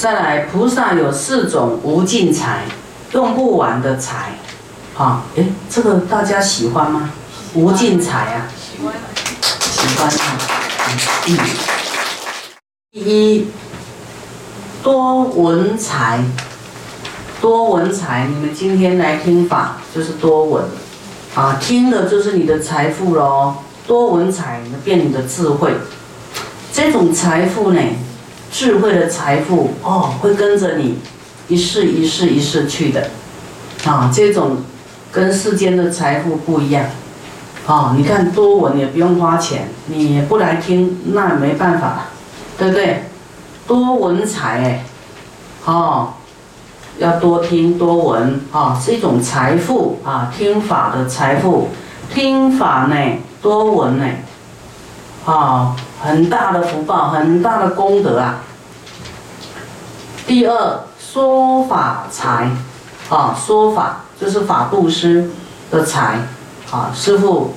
再来，菩萨有四种无尽财，用不完的财，啊，诶，这个大家喜欢吗？无尽财啊，喜欢，喜欢。啊，嗯，第一，多闻财，多闻财，你们今天来听法就是多闻，啊，听的就是你的财富喽，多闻财变你的智慧，这种财富呢？智慧的财富哦，会跟着你一世一世一世去的，啊，这种跟世间的财富不一样，啊，你看多闻也不用花钱，你不来听那没办法，对不对？多闻财，哦，要多听多闻啊，是一种财富啊，听法的财富，听法呢，多闻呢，啊。很大的福报，很大的功德啊！第二，说法财，啊，说法就是法布施的财，啊，师傅，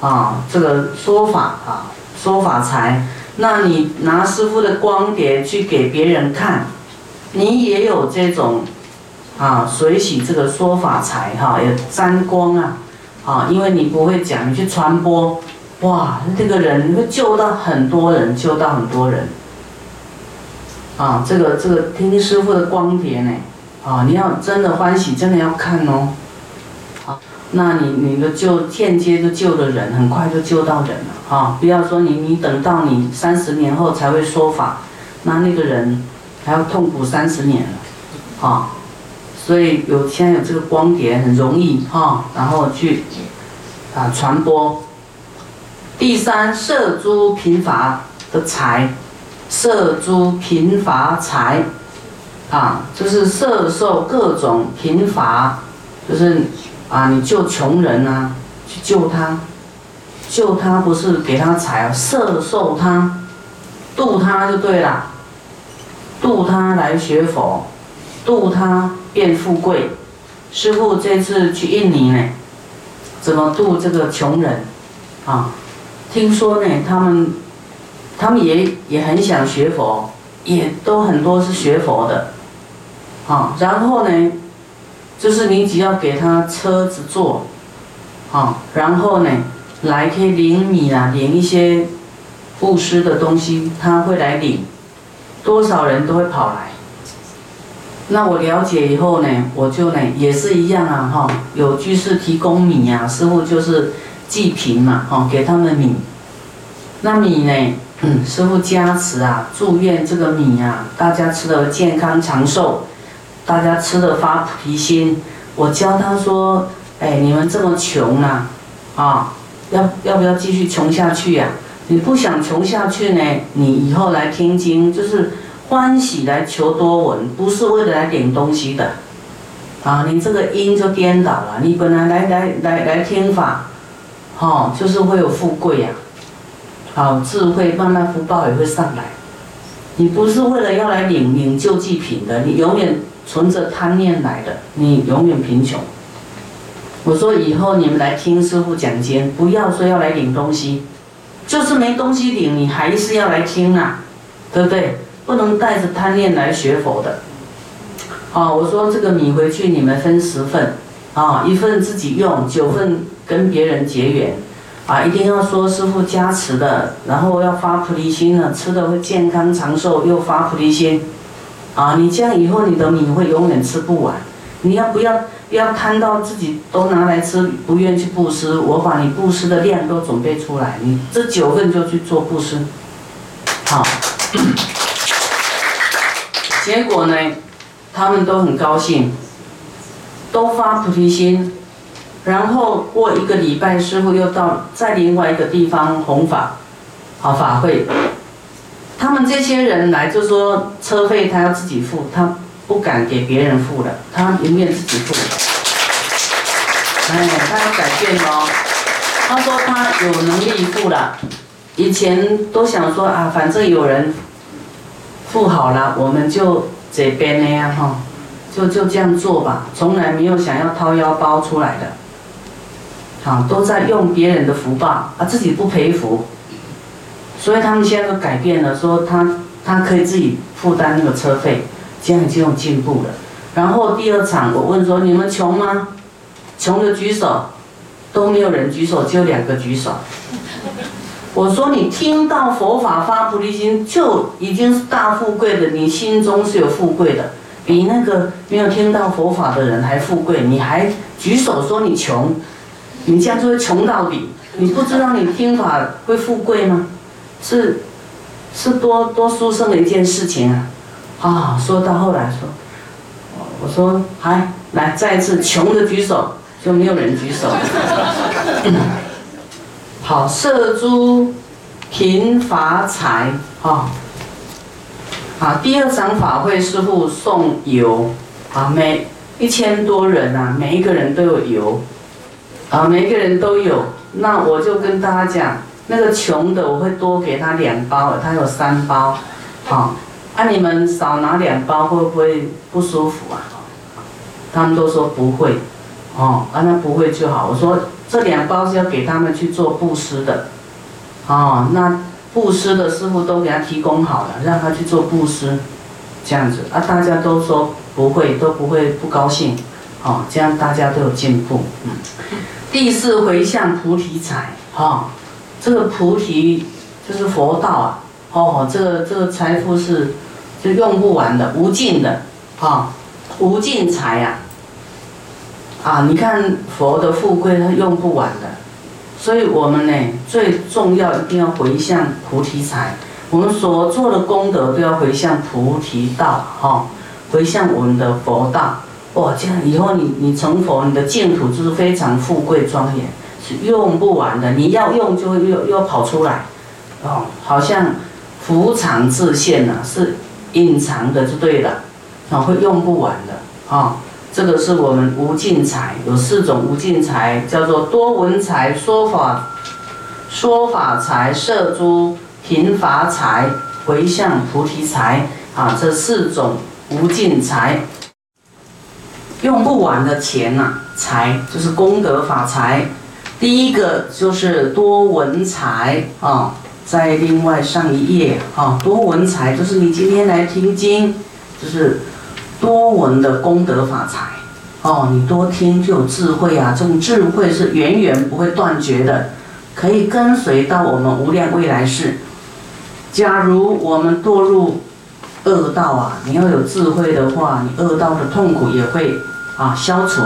啊，这个说法啊，说法财，那你拿师傅的光碟去给别人看，你也有这种，啊，随喜这个说法财哈，也沾光啊，啊，因为你不会讲，你去传播。哇，这个人会救到很多人，救到很多人。啊，这个这个听听师傅的光碟呢，啊，你要真的欢喜，真的要看哦。好，那你你的救间接就救的人，很快就救到人了啊！不要说你你等到你三十年后才会说法，那那个人还要痛苦三十年了，啊！所以有现在有这个光碟很容易哈，然后去啊传播。第三，摄诸贫乏的财，摄诸贫乏财，啊，就是摄受各种贫乏，就是啊，你救穷人啊，去救他，救他不是给他财，摄受他，度他就对了，度他来学佛，度他变富贵。师傅这次去印尼呢，怎么度这个穷人，啊？听说呢，他们，他们也也很想学佛，也都很多是学佛的，啊，然后呢，就是你只要给他车子坐，啊，然后呢，来可以领米啊，领一些布施的东西，他会来领，多少人都会跑来。那我了解以后呢，我就呢也是一样啊，哈，有居士提供米啊，师傅就是。济贫嘛，哦，给他们米。那米呢？嗯，师傅加持啊，祝愿这个米啊，大家吃的健康长寿，大家吃的发菩提心。我教他说：“哎，你们这么穷啊，啊，要要不要继续穷下去呀？你不想穷下去呢？你以后来听经就是欢喜来求多闻，不是为了来点东西的。啊，你这个因就颠倒了。你本来来来来来听法。”哦，就是会有富贵呀，好智慧，慢慢福报也会上来。你不是为了要来领领救济品的，你永远存着贪念来的，你永远贫穷。我说以后你们来听师傅讲经，不要说要来领东西，就是没东西领，你还是要来听啊，对不对？不能带着贪念来学佛的。哦，我说这个米回去你们分十份，啊，一份自己用，九份。跟别人结缘，啊，一定要说师傅加持的，然后要发菩提心呢，吃的会健康长寿，又发菩提心，啊，你这样以后你的米会永远吃不完。你要不要不要贪到自己都拿来吃，不愿去布施？我把你布施的量都准备出来，你这九份就去做布施，好。结果呢，他们都很高兴，都发菩提心。然后过一个礼拜，师傅又到在另外一个地方弘法，好法会。他们这些人来就说车费他要自己付，他不敢给别人付的，他宁愿自己付。哎，他要改变哦。他说他有能力付了，以前都想说啊，反正有人付好了，我们就这边那样哈，就就这样做吧，从来没有想要掏腰包出来的。啊，都在用别人的福报，啊，自己不赔福，所以他们现在都改变了，说他他可以自己负担那个车费，这样已经有进步了。然后第二场我问说你们穷吗？穷的举手，都没有人举手，只有两个举手。我说你听到佛法发菩提心就已经是大富贵的，你心中是有富贵的，比那个没有听到佛法的人还富贵，你还举手说你穷，你这样就会穷到底。你不知道你听法会富贵吗？是，是多多殊胜的一件事情啊！啊，说到后来说，我说还来再一次穷的举手，就没有人举手。好，射猪贫乏财啊！啊，第二场法会师傅送油啊，每一千多人啊，每一个人都有油啊，每个人都有。那我就跟大家讲，那个穷的我会多给他两包，他有三包，好，啊你们少拿两包会不会不舒服啊？他们都说不会，哦，啊那不会就好。我说。这两包是要给他们去做布施的，哦，那布施的师傅都给他提供好了，让他去做布施，这样子啊，大家都说不会，都不会不高兴，哦，这样大家都有进步。嗯，第四回向菩提财，哈，这个菩提就是佛道啊，哦，这个这个财富是就用不完的，无尽的，哈，无尽财呀。啊，你看佛的富贵，他用不完的，所以我们呢最重要一定要回向菩提财，我们所做的功德都要回向菩提道，哈，回向我们的佛道，哇，这样以后你你成佛，你的净土就是非常富贵庄严，是用不完的，你要用就会又又跑出来，哦，好像福藏自现呐，是隐藏的就对了，啊，会用不完的，啊。这个是我们无尽财，有四种无尽财，叫做多闻财、说法、说法财、摄诸贫乏财、回向菩提财啊，这四种无尽财，用不完的钱呐，财就是功德法财。第一个就是多闻财啊，在另外上一页啊，多闻财就是你今天来听经，就是。多闻的功德法财，哦，你多听就有智慧啊！这种智慧是源源不会断绝的，可以跟随到我们无量未来世。假如我们堕入恶道啊，你要有智慧的话，你恶道的痛苦也会啊消除。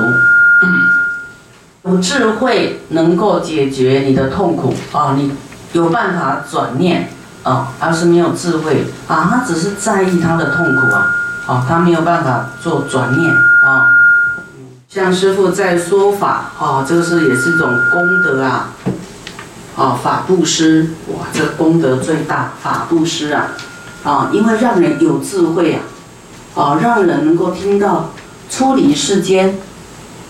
有智慧能够解决你的痛苦啊，你有办法转念啊，而是没有智慧啊，他只是在意他的痛苦啊。哦，他没有办法做转念啊。像师傅在说法，哦，这个是也是一种功德啊。哦，法布施，哇，这功德最大，法布施啊，啊，因为让人有智慧啊，啊，让人能够听到出离世间、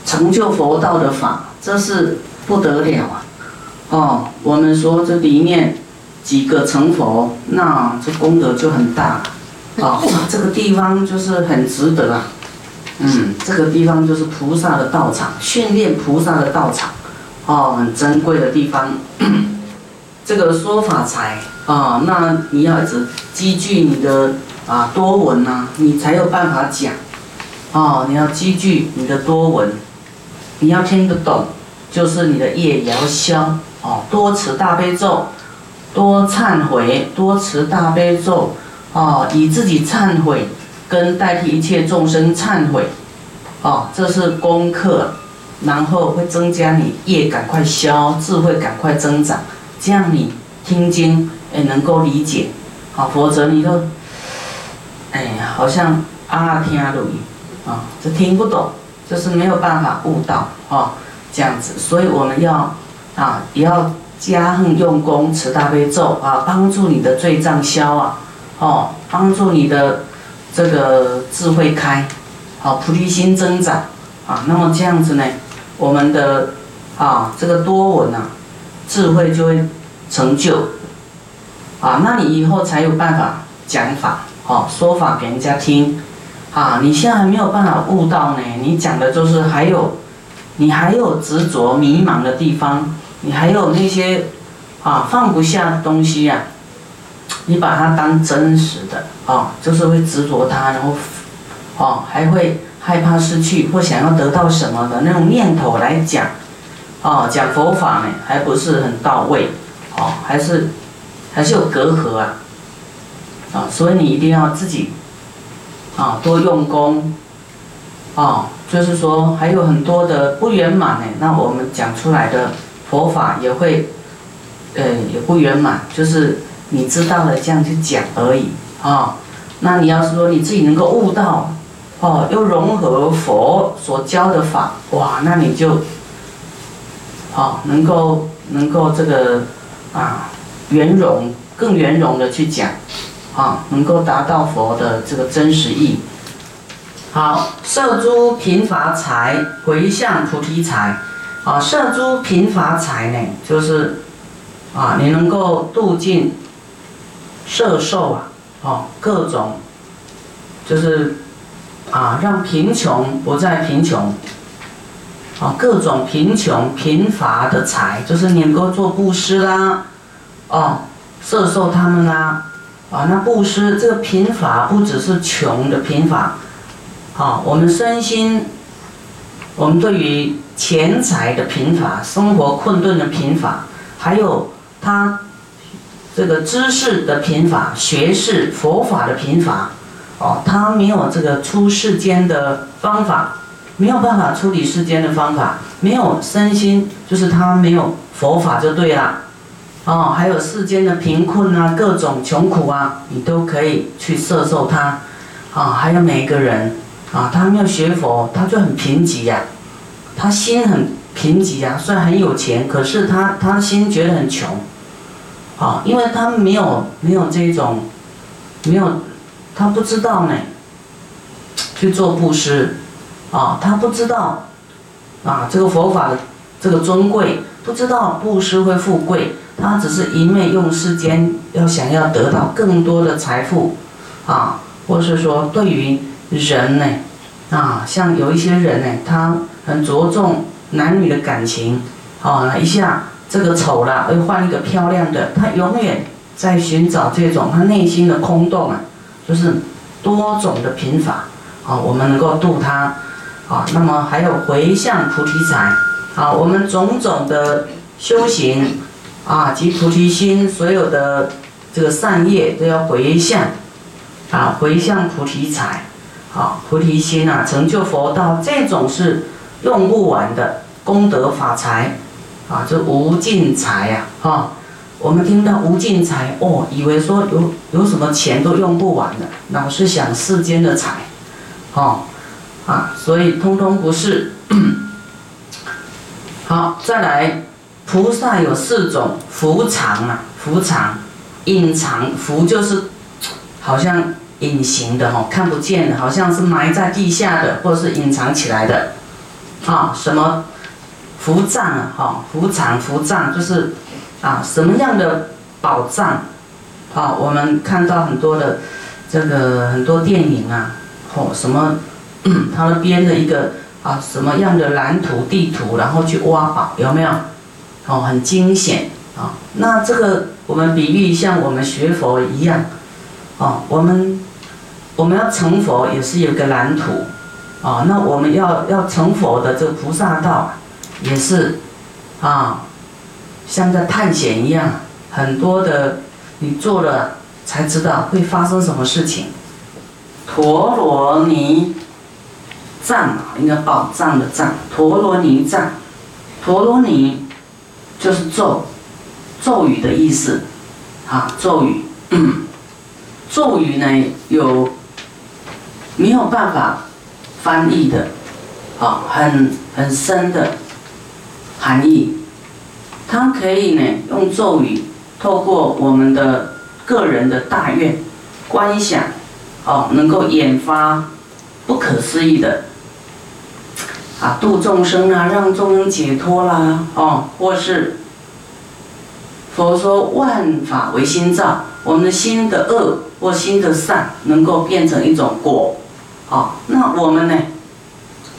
成就佛道的法，这是不得了啊。哦，我们说这里面几个成佛，那这功德就很大。啊！哇，这个地方就是很值得啊，嗯，这个地方就是菩萨的道场，训练菩萨的道场，哦，很珍贵的地方。这个说法才啊，那你要一直积聚你的啊多闻呐，你才有办法讲。哦，你要积聚你的多闻，你要听得懂，就是你的业也要消。哦，多持大悲咒，多忏悔，多持大悲咒。哦，以自己忏悔，跟代替一切众生忏悔，哦，这是功课，然后会增加你业赶快消，智慧赶快增长，这样你听经也能够理解，好，否则你都，哎呀，好像阿听阿鲁语，啊，这听不懂，就是没有办法悟道，哦，这样子，所以我们要，啊，也要加横用功持大悲咒啊，帮助你的罪障消啊。哦，帮助你的这个智慧开，好菩提心增长。啊。那么这样子呢，我们的啊这个多闻啊，智慧就会成就啊。那你以后才有办法讲法，哦，说法给人家听啊。你现在还没有办法悟到呢，你讲的就是还有你还有执着迷茫的地方，你还有那些啊放不下的东西呀。你把它当真实的啊，就是会执着它，然后哦，还会害怕失去或想要得到什么的那种念头来讲，哦，讲佛法呢，还不是很到位，哦，还是还是有隔阂啊，啊，所以你一定要自己，啊，多用功，啊，就是说还有很多的不圆满呢，那我们讲出来的佛法也会，呃，也不圆满，就是你知道了这样去讲而已，啊。那你要是说你自己能够悟到，哦，又融合佛所教的法，哇，那你就，啊，能够能够这个啊圆融更圆融的去讲，啊，能够达到佛的这个真实意。好，摄诸贫乏财回向菩提财，啊，摄诸贫乏财呢，就是啊，你能够度尽摄受啊。哦，各种，就是啊，让贫穷不再贫穷。啊，各种贫穷贫乏的财，就是你能够做布施啦，哦，摄受他们啦，啊，那布施这个贫乏不只是穷的贫乏，啊，我们身心，我们对于钱财的贫乏，生活困顿的贫乏，还有他。这个知识的贫乏，学识佛法的贫乏，哦，他没有这个出世间的方法，没有办法处理世间的方法，没有身心，就是他没有佛法就对了，哦，还有世间的贫困啊，各种穷苦啊，你都可以去摄受他，啊，还有每一个人，啊，他没有学佛，他就很贫瘠呀，他心很贫瘠呀，虽然很有钱，可是他他心觉得很穷。啊，因为他没有没有这种，没有，他不知道呢，去做布施，啊，他不知道，啊，这个佛法的这个尊贵，不知道布施会富贵，他只是一昧用世间要想要得到更多的财富，啊，或是说对于人呢，啊，像有一些人呢，他很着重男女的感情，啊，一下。这个丑了，又换一个漂亮的。他永远在寻找这种他内心的空洞啊，就是多种的贫乏啊。我们能够度他啊，那么还有回向菩提财啊，我们种种的修行啊及菩提心，所有的这个善业都要回向啊，回向菩提财啊，菩提心啊，成就佛道，这种是用不完的功德法财。啊，这无尽财呀，哈！我们听到无尽财，哦，以为说有有什么钱都用不完的，老是想世间的财，哈，啊，所以通通不是。好，再来，菩萨有四种福藏啊，福藏，隐藏福就是好像隐形的哈，看不见的，好像是埋在地下的，或是隐藏起来的，啊，什么？福藏啊，哈，福藏福藏就是啊，什么样的宝藏？啊，我们看到很多的这个很多电影啊，哦，什么，他们编的一个啊，什么样的蓝图地图，然后去挖宝，有没有？哦，很惊险啊。那这个我们比喻像我们学佛一样，哦，我们我们要成佛也是有个蓝图，啊，那我们要要成佛的这个菩萨道。也是，啊，像在探险一样，很多的你做了才知道会发生什么事情。陀罗尼藏啊应该宝藏的藏，陀罗尼藏，陀罗尼就是咒，咒语的意思，啊，咒语，咒语呢有没有办法翻译的，啊，很很深的。含义，它可以呢用咒语，透过我们的个人的大愿观想，哦，能够引发不可思议的啊度众生啊，让众生解脱啦，哦，或是佛说万法为心造，我们的心的恶或心的善能够变成一种果，好，那我们呢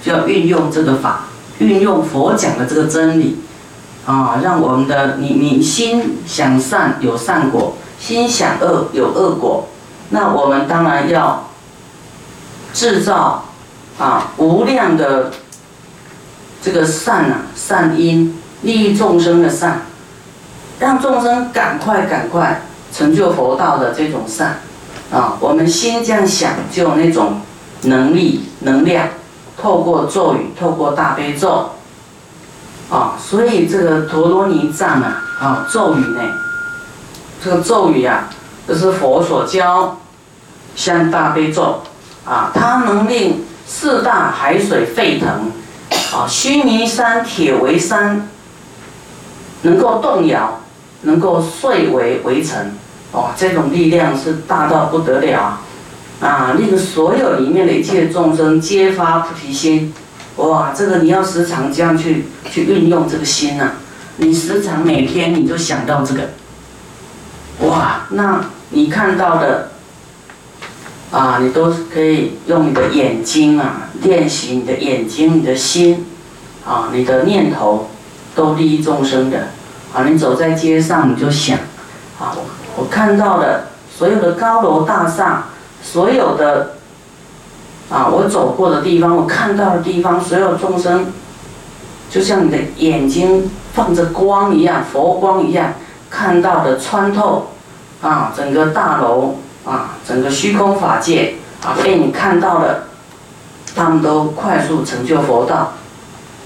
就要运用这个法。运用佛讲的这个真理，啊，让我们的你你心想善有善果，心想恶有恶果，那我们当然要制造啊无量的这个善啊善因，利益众生的善，让众生赶快赶快成就佛道的这种善啊，我们心这样想，就有那种能力能量，透过咒语，透过大悲咒啊，所以这个陀罗尼藏啊啊咒语呢，这个咒语啊，这是佛所教，像大悲咒啊，它能令四大海水沸腾。啊，须弥山铁围山能够动摇，能够碎为围城，哇，这种力量是大到不得了啊！令所有里面的一切众生皆发菩提心，哇，这个你要时常这样去去运用这个心呐，你时常每天你就想到这个，哇，那你看到的。啊，你都可以用你的眼睛啊，练习你的眼睛、你的心，啊，你的念头，都利益众生的。啊，你走在街上，你就想，啊，我我看到的所有的高楼大厦，所有的，啊，我走过的地方，我看到的地方，所有众生，就像你的眼睛放着光一样，佛光一样，看到的穿透，啊，整个大楼。啊，整个虚空法界啊，被你看到了，他们都快速成就佛道，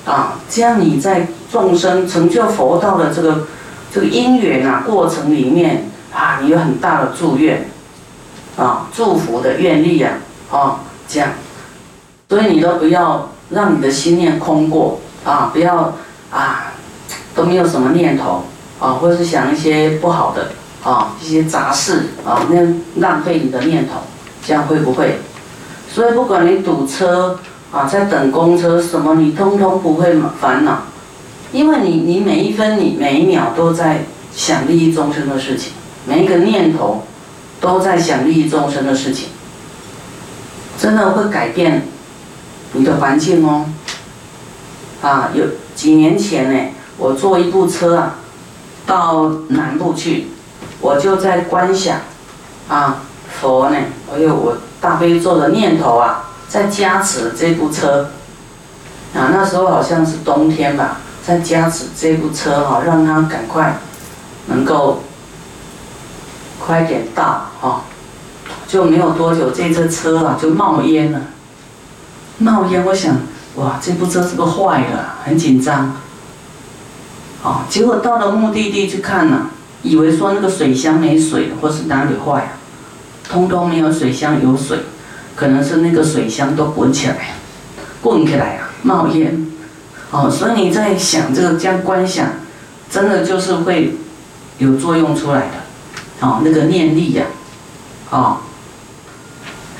啊，这样你在众生成就佛道的这个这个因缘啊过程里面啊，你有很大的祝愿，啊，祝福的愿力呀，啊，这样，所以你都不要让你的心念空过啊，不要啊，都没有什么念头啊，或是想一些不好的。啊，一些杂事啊，那样浪费你的念头，这样会不会？所以不管你堵车啊，在等公车什么，你通通不会烦恼，因为你你每一分你每一秒都在想利益众生的事情，每一个念头都在想利益众生的事情，真的会改变你的环境哦。啊，有几年前呢，我坐一部车啊，到南部去。我就在观想，啊，佛呢，我有我大悲咒的念头啊，在加持这部车，啊，那时候好像是冬天吧，在加持这部车哈，让它赶快能够快点到哈，就没有多久，这车车啊就冒烟了，冒烟，我想，哇，这部车是不是坏了？很紧张，啊，结果到了目的地去看呢。以为说那个水箱没水，或是哪里坏？通通没有水箱有水，可能是那个水箱都滚起来，滚起来啊，冒烟。哦，所以你在想这个这样观想，真的就是会有作用出来的。哦，那个念力呀，哦，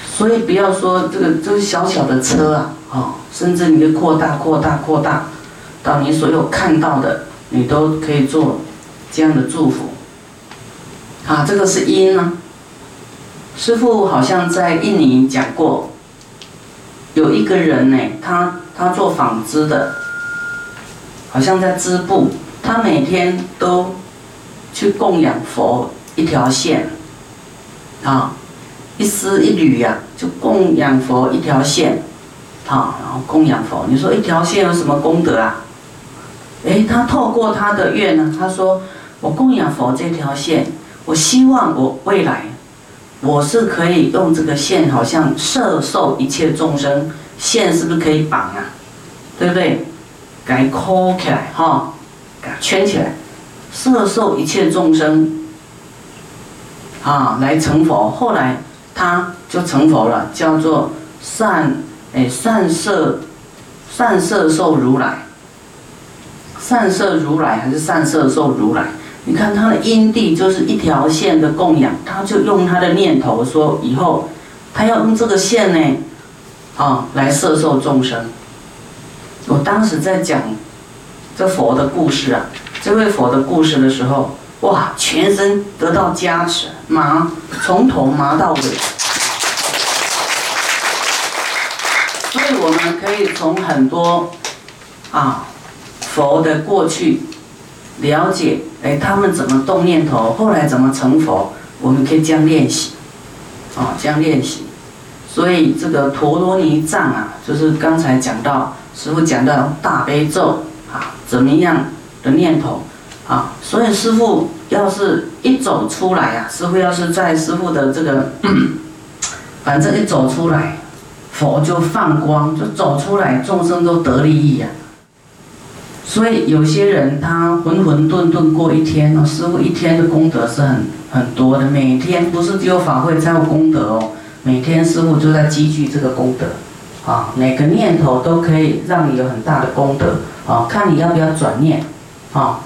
所以不要说这个这个小小的车啊，哦，甚至你的扩大扩大扩大，到你所有看到的，你都可以做。这样的祝福，啊，这个是因呢。师傅好像在印尼讲过，有一个人呢，他他做纺织的，好像在织布，他每天都去供养佛一条线，啊，一丝一缕呀，就供养佛一条线，啊，然后供养佛。你说一条线有什么功德啊？哎，他透过他的愿呢，他说。我供养佛这条线，我希望我未来，我是可以用这个线，好像摄受一切众生。线是不是可以绑啊？对不对？给扣起来哈，给它圈起来，摄受一切众生，啊，来成佛。后来他就成佛了，叫做善哎善摄善摄受如来，善摄如来还是善摄受如来？你看他的因地就是一条线的供养，他就用他的念头说以后，他要用这个线呢，啊，来摄受众生。我当时在讲这佛的故事啊，这位佛的故事的时候，哇，全身得到加持，麻从头麻到尾。所以我们可以从很多啊佛的过去。了解，哎，他们怎么动念头，后来怎么成佛，我们可以这样练习，啊，这样练习。所以这个陀罗尼藏啊，就是刚才讲到师傅讲到大悲咒啊，怎么样的念头啊？所以师傅要是一走出来啊，师傅要是在师傅的这个，反正一走出来，佛就放光，就走出来，众生都得利益呀。所以有些人他浑浑沌沌过一天哦，师傅一天的功德是很很多的，每天不是只有法会才有功德哦。每天师傅就在积聚这个功德，啊，每个念头都可以让你有很大的功德，啊，看你要不要转念，啊，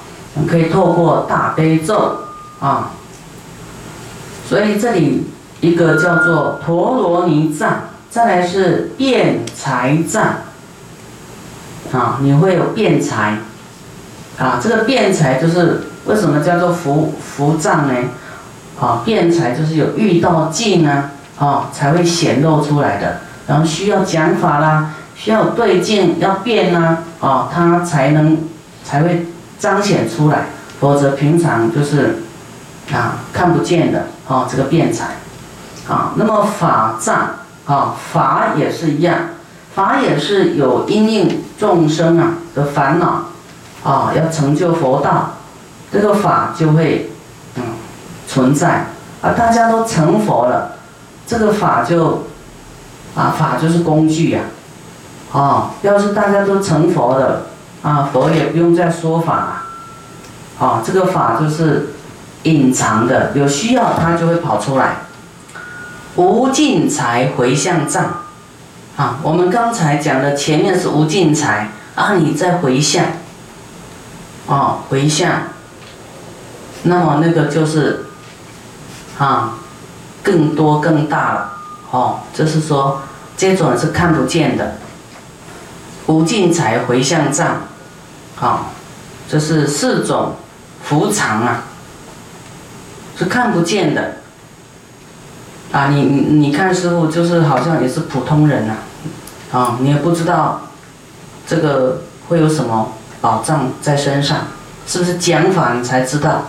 可以透过大悲咒，啊，所以这里一个叫做陀罗尼藏，再来是辩才藏，啊，你会有辩财，啊，这个辩财就是为什么叫做福福藏呢？啊，辩财就是有遇到境呢。啊，才会显露出来的。然后需要讲法啦，需要对境要变呐，哦，它才能才会彰显出来。否则平常就是啊看不见的哦，这个辩才。啊，那么法藏啊，法也是一样，法也是有因应众生啊的烦恼啊，要成就佛道，这个法就会嗯存在啊，大家都成佛了。这个法就，啊，法就是工具呀，啊，要是大家都成佛了，啊，佛也不用再说法了，啊，这个法就是隐藏的，有需要它就会跑出来。无尽财回向藏，啊，我们刚才讲的前面是无尽财，啊，你再回向，哦，回向，那么那个就是，啊。更多更大了，哦，就是说这种是看不见的，无尽财回向藏，好，这是四种福藏啊，是看不见的，啊，你你你看师傅就是好像也是普通人呐，啊你也不知道这个会有什么宝藏在身上，是不是讲法你才知道，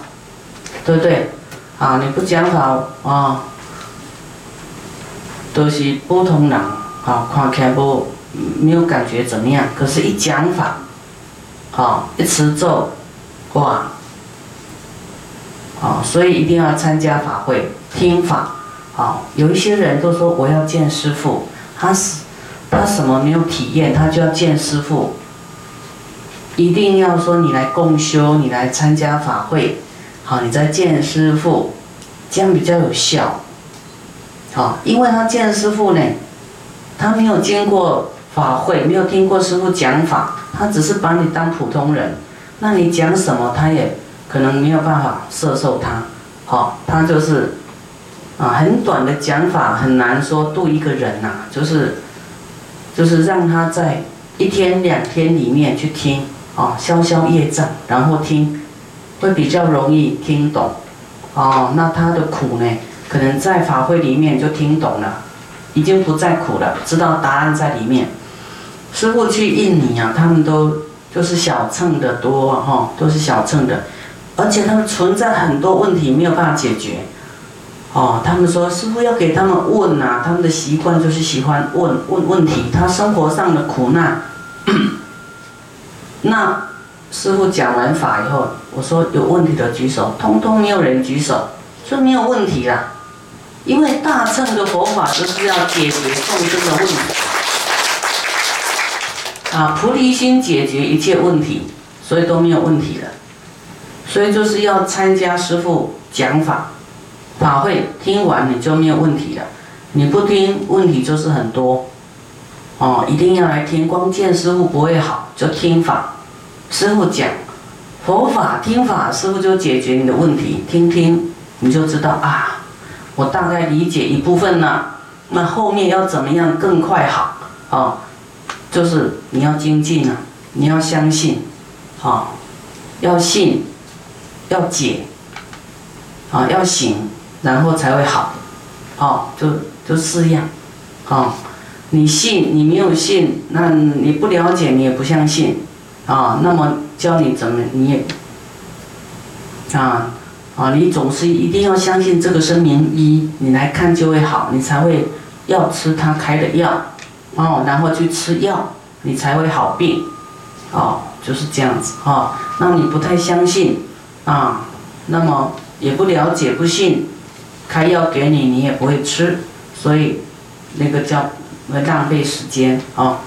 对不对？啊，你不讲法啊。都是普通人，啊，看起来不没有感觉怎么样？可是，一讲法，啊，一持咒，哇，啊，所以一定要参加法会听法，啊，有一些人都说我要见师傅，他是他什么没有体验，他就要见师傅，一定要说你来共修，你来参加法会，好，你再见师傅，这样比较有效。好，因为他见师傅呢，他没有经过法会，没有听过师傅讲法，他只是把你当普通人，那你讲什么，他也可能没有办法摄受他。好，他就是啊，很短的讲法，很难说度一个人呐，就是就是让他在一天两天里面去听，啊，消消业障，然后听，会比较容易听懂。哦，那他的苦呢？可能在法会里面就听懂了，已经不再苦了，知道答案在里面。师傅去印尼啊，他们都就是小乘的多哈，都是小乘的，而且他们存在很多问题没有办法解决。哦，他们说师傅要给他们问呐，他们的习惯就是喜欢问问问题，他生活上的苦难。那师傅讲完法以后，我说有问题的举手，通通没有人举手，说没有问题啦。因为大乘的佛法就是要解决众生的问题，啊，菩提心解决一切问题，所以都没有问题了。所以就是要参加师傅讲法，法会听完你就没有问题了。你不听，问题就是很多。哦，一定要来听，光见师傅不会好，就听法，师傅讲佛法，听法，师傅就解决你的问题，听听你就知道啊。我大概理解一部分呢，那后面要怎么样更快好？啊，就是你要精进啊，你要相信，啊，要信，要解，啊，要行，然后才会好，哦，就就四样，哦，你信，你没有信，那你不了解，你也不相信，啊，那么教你怎么你也，啊。啊，你总是一定要相信这个声明一，你来看就会好，你才会要吃他开的药，哦，然后去吃药，你才会好病，哦，就是这样子，哦，那你不太相信，啊，那么也不了解不信，开药给你你也不会吃，所以那个叫浪费时间，啊。